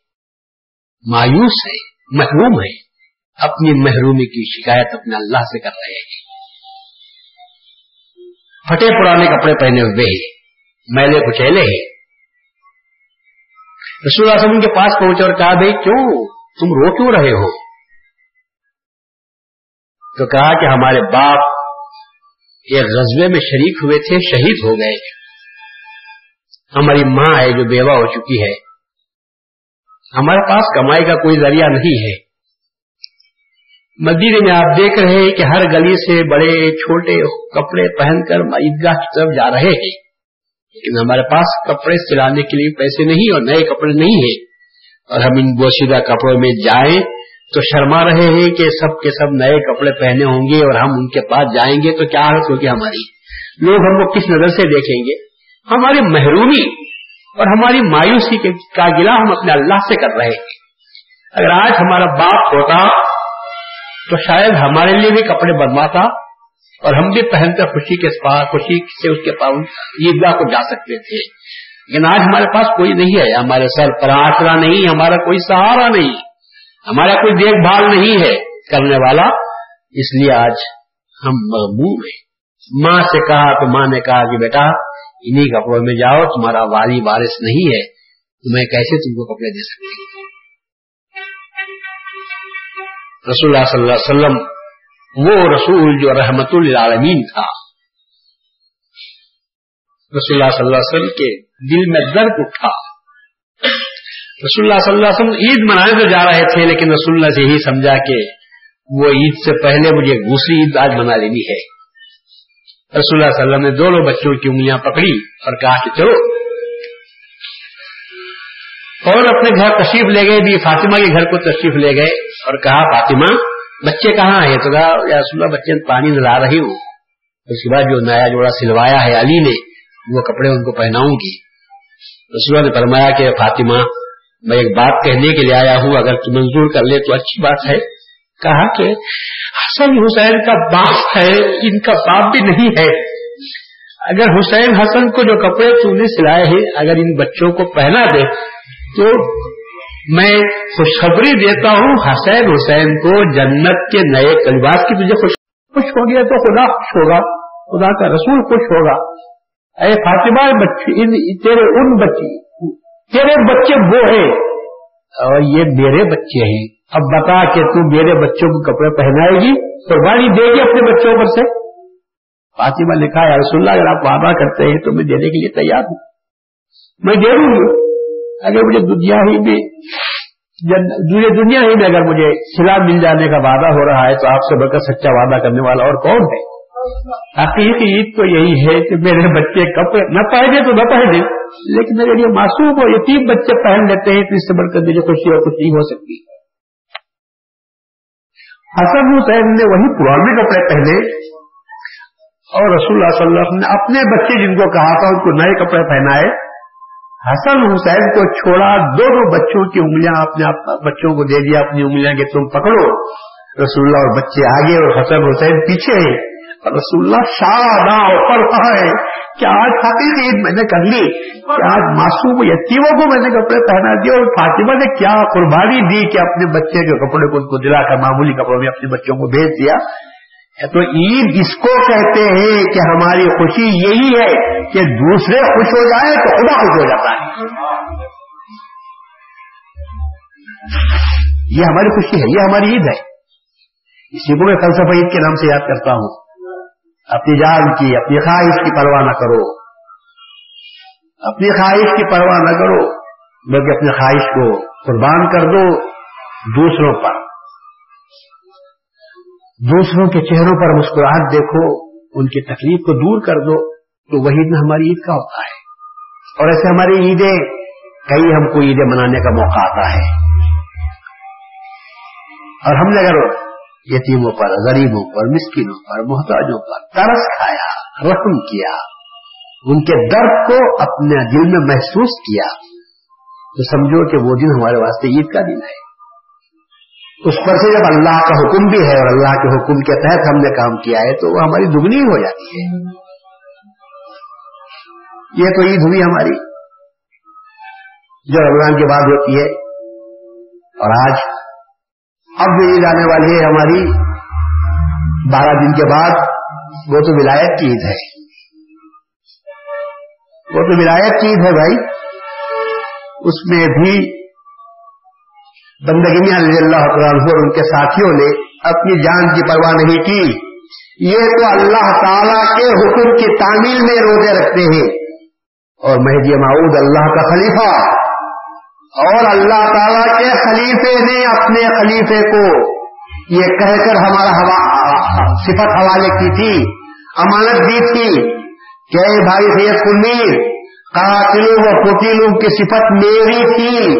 مایوس ہے، محروم ہے، اپنی محرومی کی شکایت اپنے اللہ سے کر رہے ہیں۔ پھٹے پرانے کپڑے پہنے ہوئے ہیں، میلے کچیلے ہیں۔ رسول اللہ وسلم کے پاس پہنچے اور کہا، بھائی، کیوں؟ تم رو کیوں رہے ہو؟ تو کہا کہ ہمارے باپ ایک غزبے میں شریک ہوئے تھے، شہید ہو گئے۔ ہماری ماں ہے جو بیوہ ہو چکی ہے۔ ہمارے پاس کمائی کا کوئی ذریعہ نہیں ہے۔ مدینے میں آپ دیکھ رہے ہیں کہ ہر گلی سے بڑے چھوٹے کپڑے پہن کر عیدگاہ کی طرف جا رہے ہیں۔ لیکن ہمارے پاس کپڑے سلانے کے لیے پیسے نہیں اور نئے کپڑے نہیں ہیں۔ اور ہم ان بوسیدہ کپڑوں میں جائیں تو شرما رہے ہیں کہ سب کے سب نئے کپڑے پہنے ہوں گے اور ہم ان کے پاس جائیں گے تو کیا حالت ہوگی ہماری؟ لوگ ہم کو کس نظر سے دیکھیں گے؟ ہماری محرومی اور ہماری مایوسی کا گلا ہم اپنے اللہ سے کر رہے ہیں۔ اگر آج ہمارا باپ ہوتا تو شاید ہمارے لیے بھی کپڑے بنواتا اور ہم بھی پہن کر خوشی کے خوشی سے اس کے پاس عیدگاہ کو جا سکتے تھے۔ لیکن آج ہمارے پاس کوئی نہیں ہے۔ ہمارے سر پر آسرا نہیں، ہمارا کوئی سہارا نہیں، ہمارا کوئی دیکھ بھال نہیں ہے کرنے والا۔ اس لیے آج ہم مغموم ہیں۔ ماں سے کہا تو ماں نے کہا کہ بیٹا انہی کپڑوں میں جاؤ، تمہارا واری بارش نہیں ہے تو میں کیسے تم کو کپڑے دے سکتی ہوں رسول اللہ صلی اللہ علیہ وسلم، وہ رسول جو رحمت للعالمین تھا۔ رسول اللہ صلی اللہ علیہ وسلم کے دل میں درد اٹھا۔ رسول اللہ صلی اللہ علیہ وسلم عید منانے تو جا رہے تھے، لیکن رسول اللہ سے یہی سمجھا کہ وہ عید سے پہلے مجھے دوسری عید آج منا لینی ہے۔ رسول اللہ صلی اللہ علیہ وسلم نے دونوں بچوں کی انگلیاں پکڑی اور کہا کہ چلو۔ اور اپنے گھر تشریف لے گئے، بھی فاطمہ کے گھر کو تشریف لے گئے اور کہا، فاطمہ، بچے کہاں ہیں؟ تو کہا، یا رسول اللہ، بچے پانی نظر رہی ہوں۔ اس کے بعد جو نیا جوڑا سلوایا ہے علی نے، وہ کپڑے ان کو پہناؤں گی۔ رسول اللہ نے فرمایا کہ، فاطمہ، میں ایک بات کہنے کے لیے آیا ہوں، اگر تو منظور کر لے تو اچھی بات ہے۔ کہا کہ حسن حسین کا باپ ہے، ان کا باپ بھی نہیں ہے۔ اگر حسین حسن کو جو کپڑے تو نے سلائے ہیں، اگر ان بچوں کو پہنا دے، تو میں خوشخبری دیتا ہوں حسین حسین کو جنت کے نئے کلباس کی۔ تجھے خوش خوش ہو گیا تو خدا خوش ہوگا، خدا کا رسول خوش ہوگا۔ اے فاطمہ تیرے ان بچے تیرے بچے وہ ہیں۔ اور یہ میرے بچے ہیں۔ اب بتا کہ تو میرے بچوں کو کپڑے پہنائے گی قربانی دے گی اپنے بچوں پر سے۔ فاطمہ لکھا ہے رسول اللہ، اگر آپ وعدہ کرتے ہیں تو میں دینے کے لیے تیار ہوں۔ میں دے دوں گی اگر مجھے دنیا ہی میں دنیا ہی میں اگر مجھے سلا مل جانے کا وعدہ ہو رہا ہے تو آپ سے بڑھ کر سچا وعدہ کرنے والا اور کون ہے؟ حقیقی عید تو یہی ہے کہ میرے بچے کپڑے نہ پہنے تو نہ پہنے، لیکن اگر یہ معصوم اور یتیم بچے پہن لیتے ہیں تو اس سے بڑھ کر مجھے خوشی اور خوشی ہو سکتی۔ ہے حسن حسین نے وہی پرانے کپڑے پہنے اور رسول اللہ صلی اللہ علیہ وسلم نے اپنے بچے جن کو کہا تھا ان کو نئے کپڑے پہنائے۔ حسن حسین کو چھوڑا، دونوں بچوں کی انگلیاں اپنے بچوں کو دے دیا، اپنی انگلیاں کہ تم پکڑو۔ رسول اللہ اور بچے آگے اور حسن حسین پیچھے۔ ہیں رسول اللہ شاہ اوپر ہے۔ کہ آج حقیقی عید میں نے کر لی۔ کہ آج معصوم یتیموں کو میں نے کپڑے پہنا دیے اور فاطمہ نے کیا قربانی دی کہ اپنے بچے کے کپڑے کو ان کو دلا کر معمولی کپڑوں میں اپنے بچوں کو بھیج دیا۔ تو عید اس کو کہتے ہیں کہ ہماری خوشی یہی ہے کہ دوسرے خوش ہو جائیں تو خدا خوش ہو جاتا ہے۔ یہ ہماری خوشی ہے، یہ ہماری عید ہے۔ اسی کو میں فلسفہ عید کے نام سے یاد کرتا ہوں۔ اپنی جان کی، اپنی خواہش کی پرواہ نہ کرو۔ اپنی خواہش کی پرواہ نہ کرو، بلکہ اپنی خواہش کو قربان کر دو دوسروں پر۔ دوسروں کے چہروں پر مسکراہٹ دیکھو، ان کی تکلیف کو دور کر دو، تو وہی دن ہماری عید کا ہوتا ہے اور ایسے ہماری عیدیں، کئی ہم کو عیدیں منانے کا موقع آتا ہے۔ اور ہم نے اگر یتیموں پر، غریبوں پر، مسکینوں پر، محتاجوں پر ترس کھایا، رحم کیا، ان کے درد کو اپنے دل میں محسوس کیا۔ تو سمجھو کہ وہ دن ہمارے واسطے عید کا دن ہے۔ اس پر سے جب اللہ کا حکم بھی ہے اور اللہ کے حکم کے تحت ہم نے کام کیا ہے تو وہ ہماری دگنی ہو جاتی ہے۔ یہ تو عید ہوئی ہماری۔ جو رمضان کے بعد ہوتی ہے اور آج اب جو عید آنے والی ہے ہماری۔ بارہ دن کے بعد وہ تو ولایت کی عید ہے۔ وہ تو ولایت کی عید ہے بھائی۔ اس میں بھی بندگی میں رضی اللہ اور ان کے ساتھیوں نے اپنی جان کی پرواہ نہیں کی۔ یہ تو اللہ تعالی کے حکم کی تعمیل میں روزے رکھتے ہیں۔ اور مہدی معود اللہ کا خلیفہ۔ اور اللہ تعالی کے خلیفے نے اپنے خلیفے کو یہ کہہ کر ہمارا صفت حوالے کی تھی، امانت دی تھی کہ بھائی سید کنیر قاتلوں و قتیلوں کی صفت میری تھی،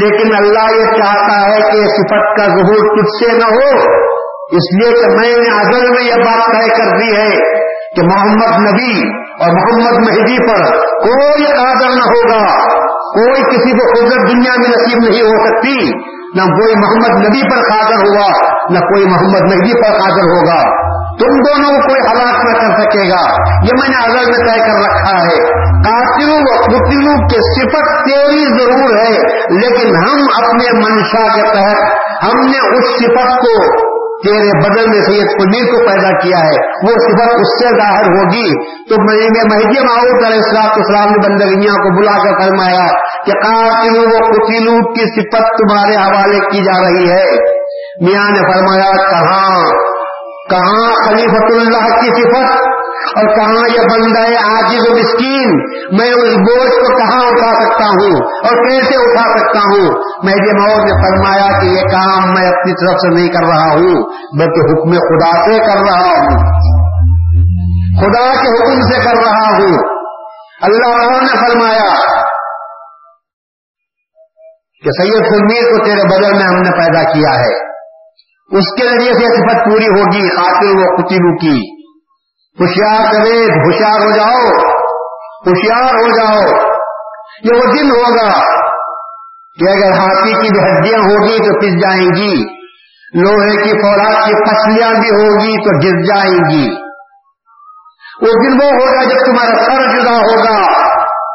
لیکن اللہ یہ چاہتا ہے کہ صفت کا ظہور تجھ سے نہ ہو۔ اس لیے کہ میں نے ازل میں یہ بات طے کر دی ہے کہ محمد نبی اور محمد مہدی پر کوئی قادر نہ ہوگا۔ کوئی کسی کو قدرت دنیا میں نصیب نہیں ہو سکتی، نہ کوئی محمد نبی پر قادر ہوگا نہ کوئی محمد مہدی پر قادر ہوگا۔ تم دونوں کو کوئی ہلاک نہ کر سکے گا۔ یہ میں نے اگر میں طے کر رکھا ہے۔ قاتلوں و قتلوں کی صفت تیری ضرور ہے، لیکن ہم اپنے منشا کے تحت، ہم نے اس صفت کو تیرے بدل میں سید قدیر کو پیدا کیا ہے، وہ صفت اس سے ظاہر ہوگی۔ تو مہدی معاوت علیہ السلام اسلام نے بندگیاں کو بلا کر فرمایا کہ قاتلوں و قتلو کی صفت تمہارے حوالے کی جا رہی ہے۔ میاں نے فرمایا، کہاں کہاں خلیفت اللہ کی صفت؟ اور کہاں یہ بندہ ہے آجز و مسکین؟ میں اس بوجھ کو کہاں اٹھا سکتا ہوں اور کیسے اٹھا سکتا ہوں؟ میں یہ مور نے فرمایا کہ یہ کام میں اپنی طرف سے نہیں کر رہا ہوں، بلکہ حکم خدا سے کر رہا ہوں۔ خدا کے حکم سے کر رہا ہوں۔ اللہ نے فرمایا کہ سید خلمیر کو تیرے بدل میں ہم نے پیدا کیا ہے۔ اس کے ذریعے سے صفت پوری ہوگی، خاطر و کتلو کی۔ ہوشیار کرے، ہوشیار ہو جاؤ، ہوشیار ہو جاؤ۔ یہ وہ دن ہوگا کہ اگر ہاتھی کی بھی ہڈیاں ہوگی تو پس جائیں گی، لوہے کی فولاد کی پسلیاں بھی ہوگی تو گر جائیں گی۔ وہ دن وہ ہوگا جب تمہارا سر جدا ہوگا،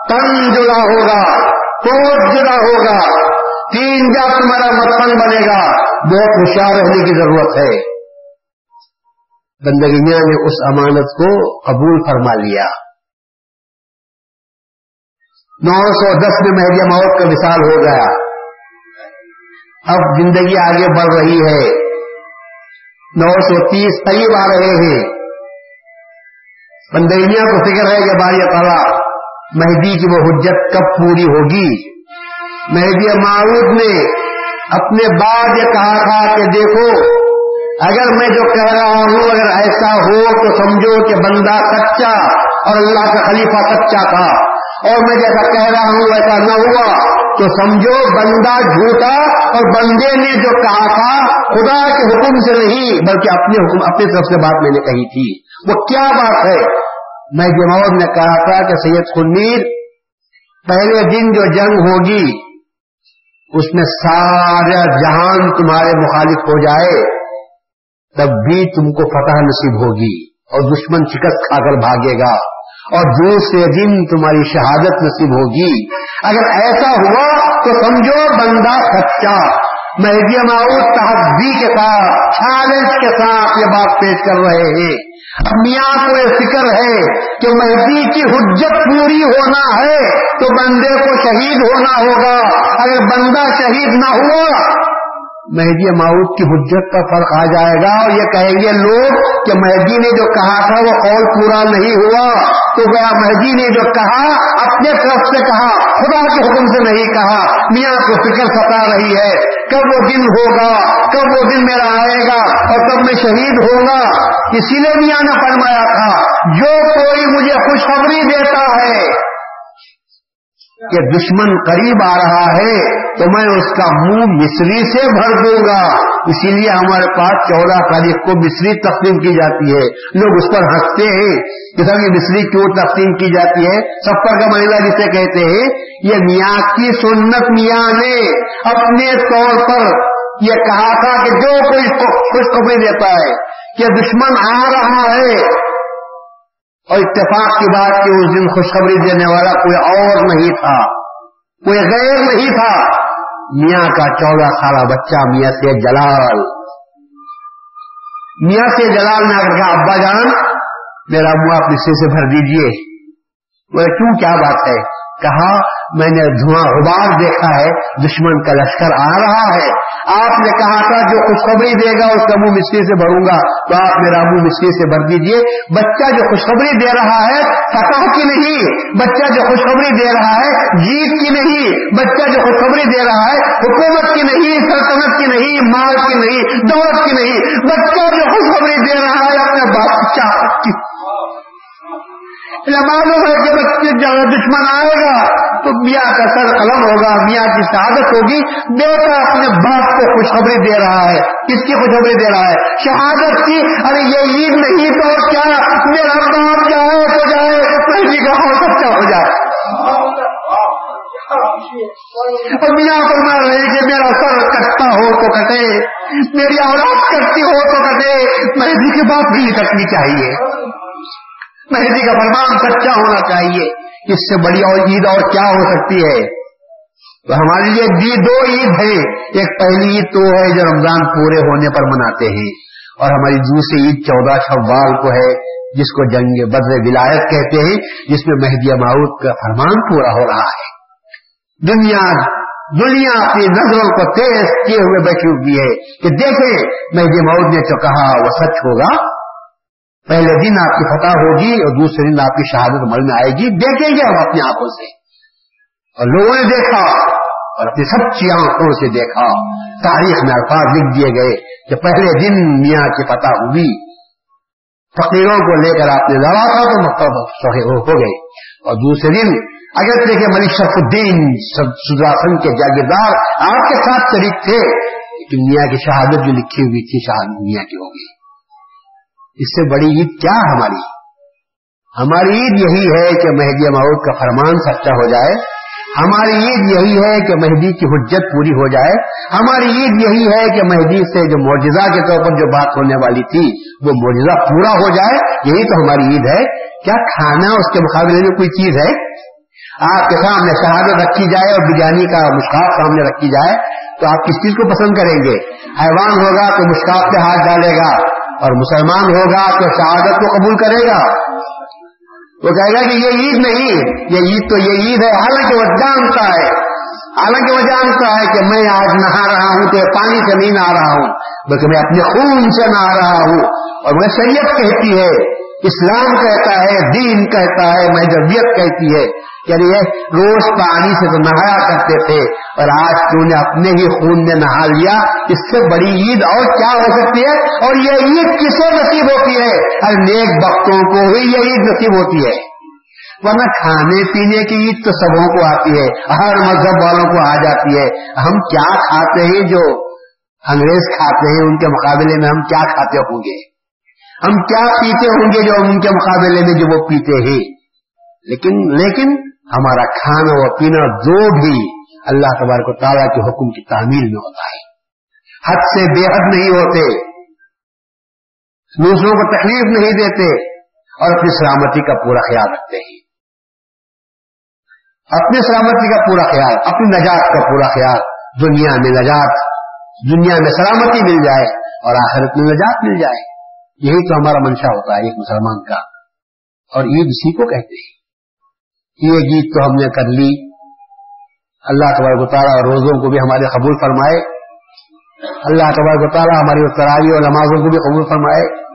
تن جدا ہوگا، کوٹ جدا ہوگا۔ تین جا تمہارا متن بنے گا۔ بہت ہوشیار رہنے کی ضرورت ہے۔ بندگیاں نے اس امانت کو قبول فرما لیا۔ نو سو دس میں مہدی موت کا مثال ہو گیا۔ اب زندگی آگے بڑھ رہی ہے۔ نو سو تیس قریب آ رہے ہیں۔ بندگیاں کو فکر ہے کہ بار تعالیٰ مہدی کی وہ حجت کب پوری ہوگی۔ مہدی معروف نے اپنے بعد یہ کہا تھا کہ دیکھو اگر میں جو کہہ رہا ہوں، اگر ایسا ہو تو سمجھو کہ بندہ سچا اور اللہ کا خلیفہ سچا تھا۔ اور میں جیسا کہہ رہا ہوں ایسا نہ ہوا۔ تو سمجھو، بندہ جھوٹا اور بندے نے جو کہا تھا، خدا کے حکم سے نہیں، بلکہ اپنے حکم، اپنی طرف سے بات میں نے کہی تھی۔ وہ کیا بات ہے؟ میں جماعت نے کہا تھا کہ سید خنیر پہلے دن جو جنگ ہوگی، اس میں سارا جہان تمہارے مخالف ہو جائے۔ تب بھی تم کو فتح نصیب ہوگی اور دشمن شکست کھا کر بھاگے گا اور دوسرے دن تمہاری شہادت نصیب ہوگی۔ اگر ایسا ہوا تو سمجھو بندہ سچا۔ مہدی معروف تحدی کے ساتھ، چیلنج کے ساتھ یہ بات پیش کر رہے ہیں۔ میاں کو یہ فکر ہے کہ مہدی کی حجت پوری ہونا ہے تو بندے کو شہید ہونا ہوگا۔ اگر بندہ شہید نہ ہوا مہدی معروف کی حجت کا فرق آ جائے گا اور یہ کہیں گے لوگ کہ مہدی نے جو کہا تھا وہ قول پورا نہیں ہوا تو گیا مہدی نے جو کہا اپنے طرف سے کہا؟ خدا کے حکم سے نہیں کہا۔ میاں کو فکر ستا رہی ہے۔ کب وہ دن ہوگا؟ کب وہ دن میرا آئے گا؟ اور کب میں شہید ہوگا اسی لیے میاں نے فرمایا تھا، جو کوئی مجھے خوشخبری دیتا ہے کہ دشمن قریب آ رہا ہے تو میں اس کا منہ مصری سے بھر دوں گا۔ اسی لیے ہمارے پاس چودہ تاریخ کو مصری تقسیم کی جاتی ہے۔ لوگ اس پر ہنستے ہیں۔ کہ سب یہ مصری کیوں تقسیم کی جاتی ہے؟ سفر کا مہیلا جسے کہتے ہیں، یہ میاں کی سنت میاں نے اپنے طور پر یہ کہا تھا کہ جو کوئی خوشخبری دیتا ہے، کہ دشمن آ رہا ہے اور اتفاق کی بات کہ اس دن خوشخبری دینے والا کوئی اور نہیں تھا، کوئی غیر نہیں تھا۔ میاں کا چودہ سالہ بچہ میاں سے جلال۔ میاں سے جلال نے کہا، ابا جان، میرا منہ آپ اس سے بھر دیجیے۔ وہ کیوں؟ کیا بات ہے؟ کہا، میں نے دھواں غبار دیکھا ہے، دشمن کا لشکر آ رہا ہے۔ آپ نے کہا تھا جو خوشخبری دے گا اس کا منہ مستری سے بھروں گا، تو آپ میرا منہ مستری سے بھر دیجیے۔ بچہ جو خوشخبری دے رہا ہے، فتح کی نہیں۔ بچہ جو خوشخبری دے رہا ہے، جیت کی نہیں۔ بچہ جو خوشخبری دے رہا ہے، حکومت کی نہیں، سلطنت کی نہیں، مال کی نہیں، دولت کی نہیں۔ بچہ جو خوشخبری دے رہا ہے، اپنے باپ کی۔ معلوم ہے کہ بچے جب دشمن آئے گا، تو میاں کا سر قلم ہوگا، میاں کی شہادت ہوگی۔ بیٹا اپنے باپ کو خوشخبری دے رہا ہے۔ کس کی خوشخبری دے رہا ہے؟ شہادت کی۔ ارے یہ عید نہیں تو کیا؟ میرا باپ جائے تو جائے کا ہو سچا ہو جائے۔ اور میاں فرما رہے کہ میرا سر کٹتا ہو تو کٹے، میری اولاد کٹتی ہو تو کٹے مہدی کے بعد بھی کٹنی چاہیے۔ مہدی کا فرمان سچا ہونا چاہیے۔ اس سے بڑی اور عید اور کیا ہو سکتی ہے؟ تو ہمارے لیے دی دو عید ہے ایک پہلی عید تو ہے جو رمضان پورے ہونے پر مناتے ہیں۔ اور ہماری دوسری عید چودہ شوال کو ہے، جس کو جنگ بدر ولایت کہتے ہیں، جس میں مہدی معود کا فرمان پورا ہو رہا ہے۔ دنیا دنیا اپنی نظروں کو تیز کیے ہوئے بیٹھی ہوئی ہے کہ دیکھیں، مہدی معود نے جو کہا، وہ سچ ہوگا۔ پہلے دن آپ کی فتح ہوگی اور دوسرے دن آپ کی شہادت مل میں آئے گی۔ دیکھیں گے ہم اپنی آنکھوں سے۔ اور لوگوں نے دیکھا اور اپنی سچی آنکھوں سے دیکھا۔ تاریخ میں الفاظ لکھ دیے گئے کہ پہلے دن میاں کی فتح ہوئی فقیروں کو لے کر آپ نے لڑا تھا تو مطلب ہو گئے۔ اور دوسرے دن اگر دیکھے ملک شرف الدین سدراسن کے جاگیردار آپ کے ساتھ شریک تھے کہ میاں کی شہادت جو لکھی ہوئی تھی شہادت میاں کی ہوگی۔ اس سے بڑی عید کیا ہماری؟ ہماری عید یہی ہے کہ مہدی معود کا فرمان سچا ہو جائے۔ ہماری عید یہی ہے کہ مہدی کی حجت پوری ہو جائے۔ ہماری عید یہی ہے کہ مہدی سے جو معجزہ کے طور پر جو بات ہونے والی تھی، وہ معجزہ پورا ہو جائے۔ یہی تو ہماری عید ہے۔ کیا کھانا اس کے مقابلے میں کوئی چیز ہے؟ آپ کے سامنے شہادت رکھی جائے اور بریانی کا مشکاف سامنے رکھی جائے تو آپ کس چیز کو پسند کریں گے؟ حیوان ہوگا تو مشکاف پہ ہاتھ ڈالے گا۔ اور مسلمان ہوگا تو شہادت کو قبول کرے گا۔ وہ کہے گا کہ یہ عید نہیں، یہ عید تو یہ عید ہے، حالانکہ وہ جانتا ہے، حالانکہ وہ جانتا ہے کہ میں آج نہا رہا ہوں، تو پانی سے نہیں نہ رہا ہوں، بلکہ میں اپنے خون سے نہا رہا ہوں۔ اور میں شریعت کہتی ہے اسلام کہتا ہے، دین کہتا ہے مہذبیت کہتی ہے یعنی روز پانی سے تو نہایا کرتے تھے اور آج تو نے اپنے ہی خون میں نہا لیا، اس سے بڑی عید اور کیا ہو سکتی ہے؟ اور یہ عید کسے نصیب ہوتی ہے؟ ہر نیک بختوں کو ہی یہ عید نصیب ہوتی ہے۔ ورنہ کھانے پینے کی عید تو سبوں کو آتی ہے، ہر مذہب والوں کو آ جاتی ہے۔ ہم کیا کھاتے ہیں جو انگریز کھاتے ہیں، ان کے مقابلے میں ہم کیا کھاتے ہوں گے؟ ہم کیا پیتے ہوں گے جو ان کے مقابلے میں جو وہ پیتے ہیں؟ لیکن لیکن ہمارا کھانا و پینا جو بھی اللہ تبارک و تعالیٰ کے حکم کی تعمیل میں ہوتا ہے۔ حد سے بے حد نہیں ہوتے۔ دوسروں کو تکلیف نہیں دیتے اور اپنی سلامتی کا پورا خیال رکھتے ہیں۔ اپنی سلامتی کا پورا خیال، اپنی نجات کا پورا خیال۔ دنیا میں نجات، دنیا میں سلامتی مل جائے اور آخرت میں نجات مل جائے۔ یہی تو ہمارا منشا ہوتا ہے ایک مسلمان کا۔ اور عید اسی کو کہتے ہیں۔ یہ گیت تو ہم نے کر لی۔ اللہ تبارک تعالیٰ اور روزوں کو بھی ہمارے قبول فرمائے۔ اللہ تبارک تعالیٰ ہماری تراوی اور نمازوں کو بھی قبول فرمائے۔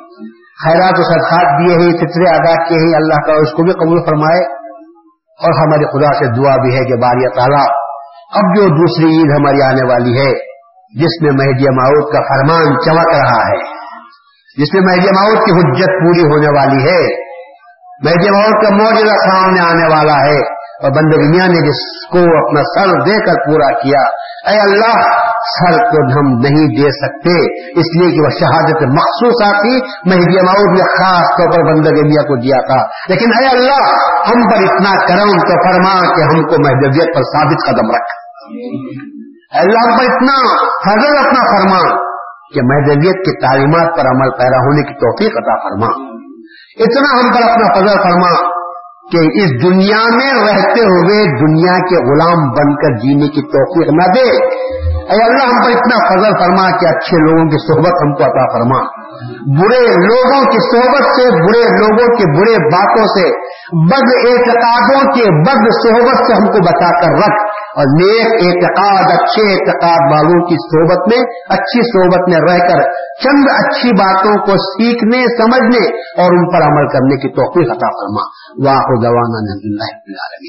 خیرات و صدقات دیے ہی فطرے ادا کیے ہی اللہ تعالیٰ اس کو بھی قبول فرمائے۔ اور ہمارے خدا سے دعا بھی ہے کہ بار تعالیٰ، اب جو دوسری عید ہماری آنے والی ہے، جس میں مہدی معود کا فرمان چمک رہا ہے۔ جس میں مہدی معود کی حجت پوری ہونے والی ہے۔ مہدی موت کا موجودہ سامنے آنے والا ہے۔ اور بندگیاں نے جس کو اپنا سر دے کر پورا کیا، اے اللہ، سر کو ہم نہیں دے سکتے۔ اس لیے کہ وہ شہادت مخصوص آتی مہدی ماؤد نے خاص طور پر بندگیاں کو دیا تھا۔ لیکن اے اللہ، ہم پر اتنا کرم تو فرما کہ ہم کو محدودیت پر ثابت قدم رکھ۔ اللہ پر اتنا فضل اپنا فرما۔ کہ محدودیت کی تعلیمات پر عمل پیدا ہونے کی توفیق عطا فرما۔ اتنا ہم پر اپنا فضل فرما کہ اس دنیا میں رہتے ہوئے دنیا کے غلام بن کر جینے کی توفیق نہ دے۔ اے اللہ، ہم پر اتنا فضل فرما کہ اچھے لوگوں کی صحبت ہم کو عطا فرما۔ برے لوگوں کی صحبت سے، برے لوگوں کے برے باتوں سے، بد اعتقادوں کے بد صحبت سے ہم کو بچا کر رکھ۔ اور نیک اعتقاد، اچھے اعتقاد والوں کی صحبت میں، اچھی صحبت میں رہ کر چند اچھی باتوں کو سیکھنے، سمجھنے اور ان پر عمل کرنے کی توفیق عطا فرما۔ واہ دوانا اللہ